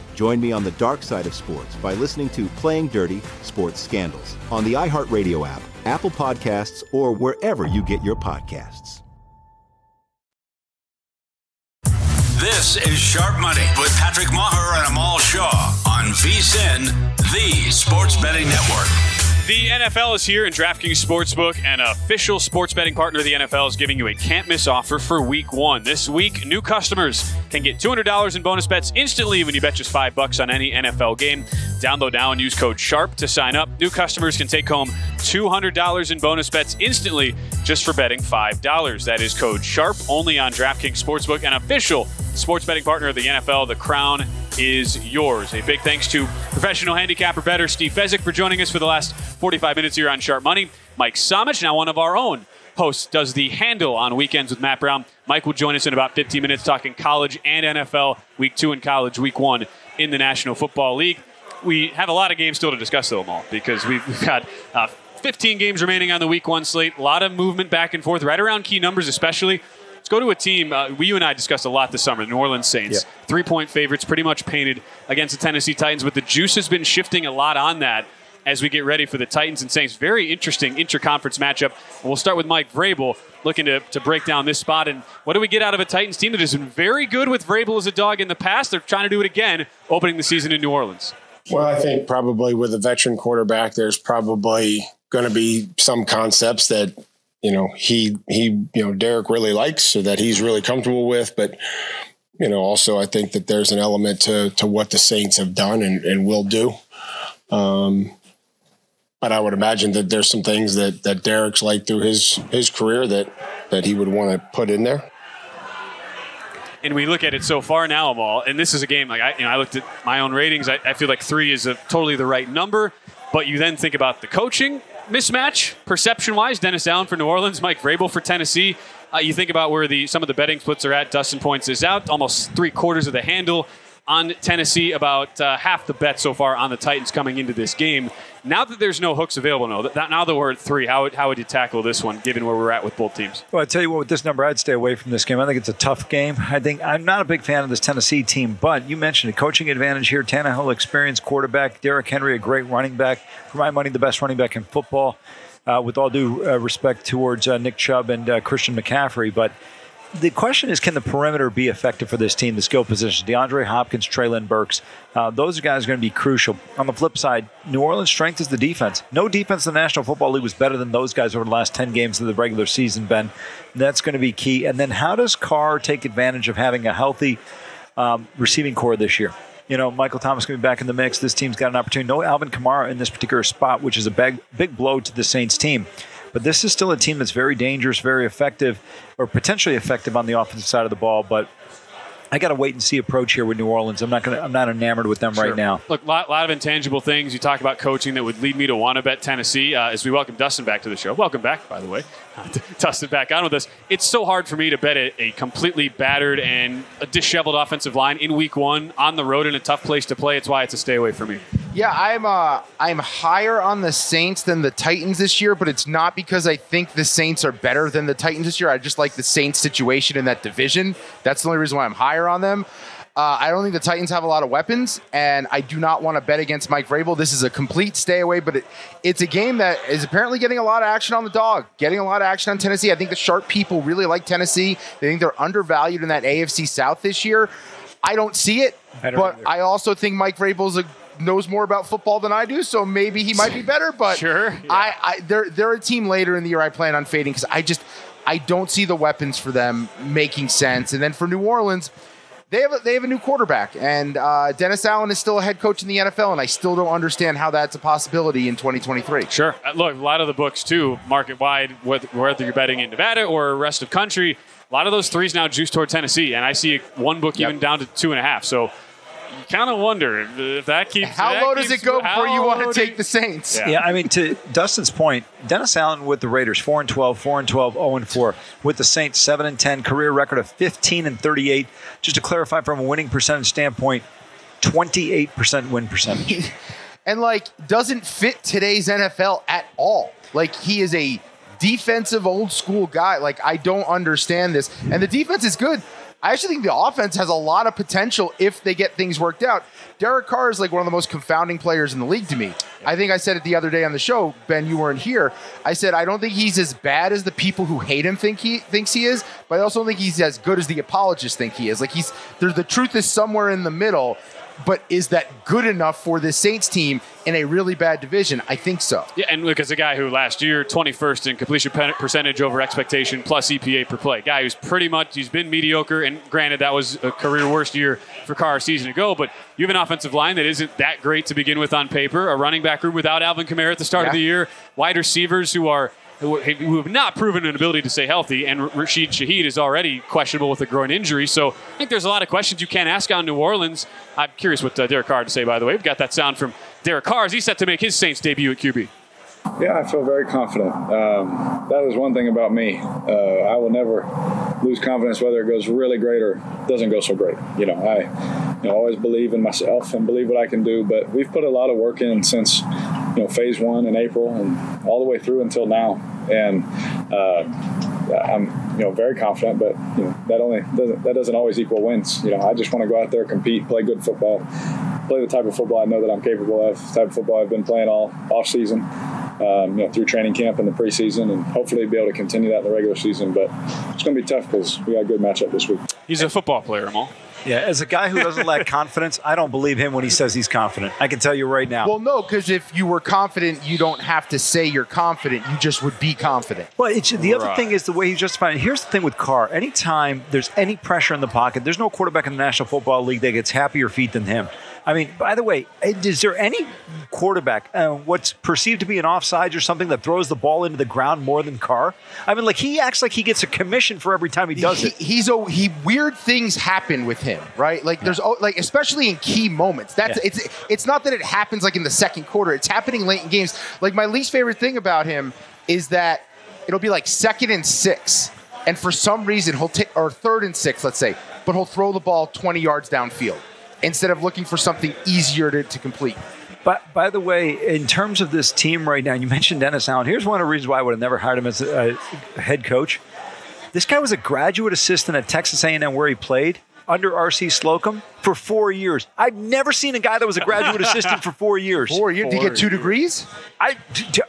Join me on the dark side of sports by listening to Playing Dirty Sports Scandals on the iHeartRadio app, Apple Podcasts, or wherever you get your podcasts. This is Sharp Money with Patrick Maher and Amal Shah on VSIN, the Sports Betting Network. The NFL is here, and DraftKings Sportsbook, an official sports betting partner of the NFL, is giving you a can't miss offer for week one. This week, new customers can get $200 in bonus bets instantly when you bet just five bucks on any NFL game. Download now and use code SHARP to sign up. New customers can take home $200 in bonus bets instantly just for betting $5. That is code SHARP only on DraftKings Sportsbook, an official sports betting partner of the NFL. The crown is yours. A big thanks to professional handicapper better Steve Fezzik for joining us for the last 45 minutes here on Sharp Money. Mike Somich, now one of our own hosts, does the handle on weekends with Matt Brown. Mike will join us in about 15 minutes talking college and NFL, week two in college, week one in the National Football League. we have a lot of games still to discuss, though, Mal, because we've, we've got uh, 15 games remaining on the Week One slate. A lot of movement back and forth, right around key numbers, especially. Go to a team uh, we, you and I discussed a lot this summer, the New Orleans Saints. Yep. Three point favorites, pretty much painted against the Tennessee Titans, but the juice has been shifting a lot on that as we get ready for the Titans and Saints. Very interesting interconference matchup. We'll start with Mike Vrabel looking to, to break down this spot. And what do we get out of a Titans team that has been very good with Vrabel as a dog in the past? They're trying to do it again, opening the season in New Orleans. Well, I think probably with a veteran quarterback, there's probably going to be some concepts that you know he he you know Derek really likes or that he's really comfortable with, but you know also I think that there's an element to to what the Saints have done and, and will do. Um, but I would imagine that there's some things that that Derek's like through his his career that that he would want to put in there. and we look at it so far now, Amal, and this is a game like I, you know, I looked at my own ratings. I, I feel like three is a, totally the right number, but you then think about the coaching mismatch, perception-wise. Dennis Allen for New Orleans, Mike Vrabel for Tennessee. Uh, you think about where the some of the betting splits are at. Dustin points is out, almost three quarters of the handle on Tennessee, about uh, half the bet so far on the Titans coming into this game. Now that there's no hooks available, no, that, now that we're at three, how would, how would you tackle this one, given where we're at with both teams? Well, I tell you what, with this number, I'd stay away from this game. I think it's a tough game. I think I'm not a big fan of this Tennessee team, but you mentioned a coaching advantage here. Tannehill, experienced quarterback. Derrick Henry, a great running back. For my money, the best running back in football. Uh, with all due uh, respect towards uh, Nick Chubb and uh, Christian McCaffrey, but the question is, can the perimeter be effective for this team? The skill positions: DeAndre Hopkins, Treylon Burks. Uh, those guys are going to be crucial. On the flip side, New Orleans' strength is the defense. No defense in the National Football League was better than those guys over the last ten games of the regular season. Ben, that's going to be key. And then, how does Carr take advantage of having a healthy um, receiving corps this year? You know, Michael Thomas going to be back in the mix. This team's got an opportunity. No Alvin Kamara in this particular spot, which is a big, big blow to the Saints team. But this is still a team that's very dangerous, very effective, or potentially effective on the offensive side of the ball. But I got to wait and see approach here with New Orleans. I'm not to I'm not enamored with them right now. Look, a lot, lot, of intangible things. You talk about coaching that would lead me to want to bet Tennessee. Uh, as we welcome Dustin back to the show. Welcome back, by the way. <laughs> Dustin back on with us. It's so hard for me to bet a, a completely battered and a disheveled offensive line in Week One on the road in a tough place to play. It's why it's a stay away for me. Yeah, I'm uh, I'm higher on the Saints than the Titans this year, but it's not because I think the Saints are better than the Titans this year. I just like the Saints situation in that division. That's the only reason why I'm higher on them. Uh, I don't think the Titans have a lot of weapons, and I do not want to bet against Mike Vrabel. This is a complete stay away, but it, it's a game that is apparently getting a lot of action on the dog, getting a lot of action on Tennessee. I think the sharp people really like Tennessee. They think they're undervalued in that AFC South this year. I don't see it, I don't but either. I also think Mike Vrabel's a knows more about football than I do, so maybe he might be better. But Sure, I, I they're they're a team later in the year I plan on fading because I just I don't see the weapons for them making sense. And then for New Orleans, they have a, they have a new quarterback, and uh, Dennis Allen is still a head coach in the NFL, and I still don't understand how that's a possibility in 2023. Sure. Uh, look, a lot of the books too, market wide, whether, you're betting in Nevada or rest of country, a lot of those threes now juice toward Tennessee, and I see one book even down to two and a half. So kind of wonder if, if that keeps. How that low does it go before you want to take the Saints? Yeah. Yeah, I mean, to Dustin's point, Dennis Allen with the Raiders, 4 and 12, 4 and 12, 0 and 4. With the Saints, 7 and 10, career record of 15 and 38. Just to clarify from a winning percentage standpoint, 28% win percentage. <laughs> and like doesn't fit today's NFL at all. Like he is a defensive old school guy. Like I don't understand this. And the defense is good. I actually think the offense has a lot of potential if they get things worked out. Derek Carr is like one of the most confounding players in the league to me. I think I said it the other day on the show. Ben, you weren't here. I said I don't think he's as bad as the people who hate him think he thinks he is, but I also don't think he's as good as the apologists think he is. Like he's. The truth is somewhere in the middle. But is that good enough for the Saints team in a really bad division? I think so. Yeah, and look, as a guy who last year 21st in completion percentage over expectation plus EPA per play, guy who's pretty much he's been mediocre. And granted, that was a career worst year for Carr a season ago. But you have an offensive line that isn't that great to begin with on paper. A running back room without Alvin Kamara at the start of the year. Wide receivers who are who have not proven an ability to stay healthy, and Rashid Shaheed is already questionable with a groin injury. So I think there's a lot of questions you can't ask on New Orleans. I'm curious what uh, Derek Carr to say. By the way, we've got that sound from Derek Carr as he's set to make his Saints debut at QB. Yeah, I feel very confident. Um, that is one thing about me. Uh, I will never lose confidence whether it goes really great or doesn't go so great. You know, I you know, always believe in myself and believe what I can do. But we've put a lot of work in since you know phase one in April and all the way through until now, and uh, I'm you know very confident. But you know that only doesn't that doesn't always equal wins. You know I just want to go out there, compete, play good football, play the type of football I know that I'm capable of, type of football I've been playing all off season um, you know, through training camp and the preseason, and hopefully be able to continue that in the regular season. But it's going to be tough because we got a good matchup this week. He's a football player, Amal. Yeah, as a guy who doesn't lack confidence, I don't believe him when he says he's confident. I can tell you right now. Well, no, because if you were confident, you don't have to say you're confident. You just would be confident. Well, it's, the other thing is the way he's justifying. It. Here's the thing with Carr. Anytime there's any pressure in the pocket, there's no quarterback in the National Football League that gets happier feet than him. I mean, by the way, is there any quarterback uh, what's perceived to be an offsides or something that throws the ball into the ground more than Carr? I mean, like he acts like he gets a commission for every time he does he, it. He's a he. Weird things happen with him, right? Like there's like especially in key moments. That's Yeah. it's it's not that it happens like in the second quarter. It's happening late in games. Like my least favorite thing about him is that it'll be like second and six, and for some reason he'll take or third and six, let's say, but he'll throw the ball 20 yards downfield instead of looking for something easier to, to complete. But by the way, in terms of this team right now, you mentioned Dennis Allen. Here's one of the reasons why I would have never hired him as a, a head coach. This guy was a graduate assistant at Texas A&M where he played under R.C. Slocum for four years. I've never seen a guy that was a graduate assistant for four years. Four years? Did he get two degrees? I,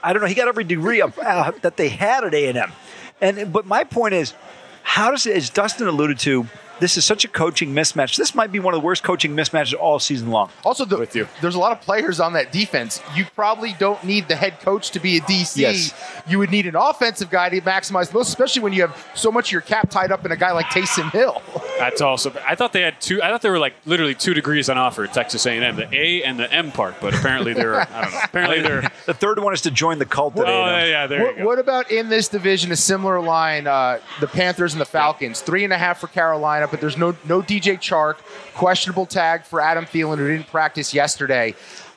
I don't know. He got every degree of, uh, that they had at A&M. And but my point is, how does as Dustin alluded to, this is such a coaching mismatch. This might be one of the worst coaching mismatches all season long. Also, the, there's a lot of players on that defense. You probably don't need the head coach to be a DC. Yes. You would need an offensive guy to maximize the most, especially when you have so much of your cap tied up in a guy like Taysom Hill. <laughs> That's also. I thought they had two. I thought there were like literally two degrees on offer at Texas A&M, the A and the M part. But apparently they're. I don't know. <laughs> Apparently they're. the third one is to join the cult. Oh yeah, yeah, there what, what about in this division? A similar line: uh, the Panthers and the Falcons. Three and a half for Carolina, but there's no no DJ Chark. Questionable tag for Adam Thielen, who didn't practice yesterday.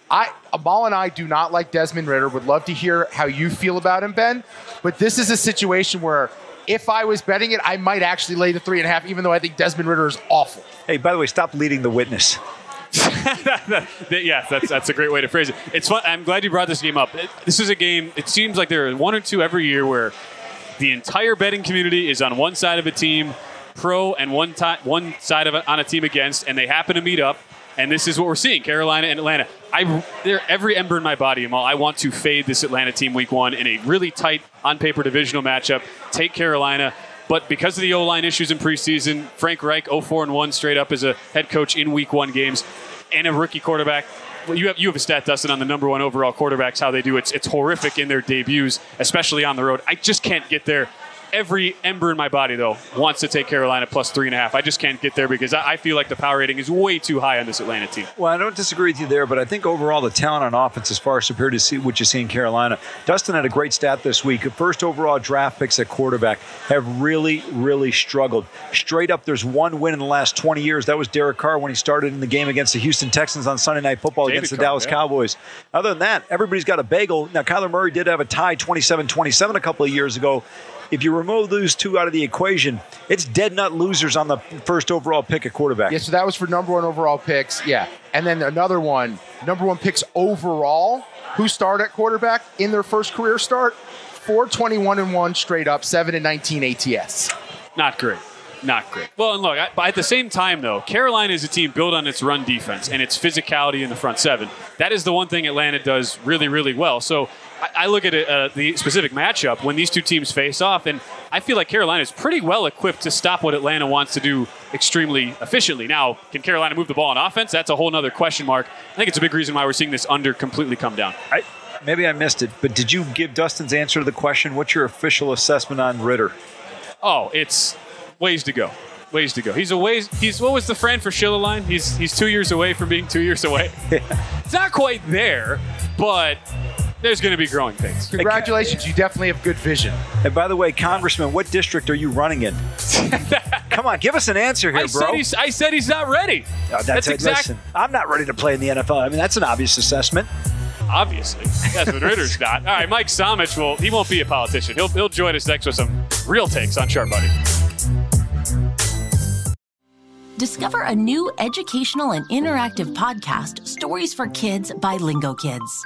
I Amal and I do not like Desmond Ridder. Would love to hear how you feel about him, Ben. But this is a situation where if I was betting it, I might actually lay the three and a half, even though I think Desmond Ridder is awful. Hey, by the way, stop leading the witness. <laughs> yeah, that's that's a great way to phrase it. It's fun. I'm glad you brought this game up. It- this is a game. It seems like there are one or two every year where the entire betting community is on one side of a team, pro, and one ti- one side of a, on a team against, and they happen to meet up. And this is what we're seeing: Carolina and Atlanta. I every ember in my body, Amal. I want to fade this Atlanta team week one in a really tight, on paper divisional matchup. Take Carolina. But because of the O line issues in preseason, Frank Reich 0 4 1 straight up as a head coach in week one games, and a rookie quarterback. Well, you have you have a stat, Dustin, on the number one overall quarterbacks, how they do. It's it's horrific in their debuts, especially on the road. I just can't get there. Every ember in my body, though, wants to take Carolina plus three and a half. I just can't get there because I, I feel like the power rating is way too high on this Atlanta team. Well, I don't disagree with you there, but I think overall the talent on offense is far superior to see what you see in Carolina. Dustin had a great stat this week. First overall draft picks at quarterback have really, really struggled. Straight up, there's one win in the last 20 years. That was Derek Carr when he started in the game against the Houston Texans on Sunday Night Football David against the Carr, Dallas yeah. Cowboys. Other than that, everybody's got a bagel. Now, Kyler Murray did have a tie 27 27 a couple of years ago. If you remove those two out of the equation, it's dead nut losers on the first overall pick at quarterback. Yeah, so that was for number one overall picks. Yeah. And then another one, number one picks overall, who start at quarterback in their first career start. 421 and 1 straight up, 7 and 19 ATS. Not great. Not great. Well, and look, but at the same time, though, Carolina is a team built on its run defense and its physicality in the front seven. That is the one thing Atlanta does really, really well. So I, look at it, uh, the specific matchup when these two teams face off, and I feel like Carolina is pretty well equipped to stop what Atlanta wants to do extremely efficiently. Now, can Carolina move the ball on offense? That's a whole other question mark. I think it's a big reason why we're seeing this under completely come down. I, maybe I missed it, but did you give Dustin's answer to the question? What's your official assessment on Ridder? Oh, it's ways to go. Ways to go. He's a ways. He's what was the friend for Fraschilla line? He's he's two years away from being two years away. <laughs> it's not quite there, but there's going to be growing pains. Congratulations, you definitely have good vision. And by the way, Congressman, what district are you running in? <laughs> Come on, give us an answer here, I bro. said he's. I said he's not ready. Oh, that's that's it. exact- Listen, I'm not ready to play in the NFL. I mean, that's an obvious assessment. Obviously, Desmond Ridder's <laughs> not. All right, Mike Somich will. He won't be a politician. He'll he'll join us next with some real takes on Sharp Buddy. Discover a new educational and interactive podcast, Stories for Kids by Lingo Kids.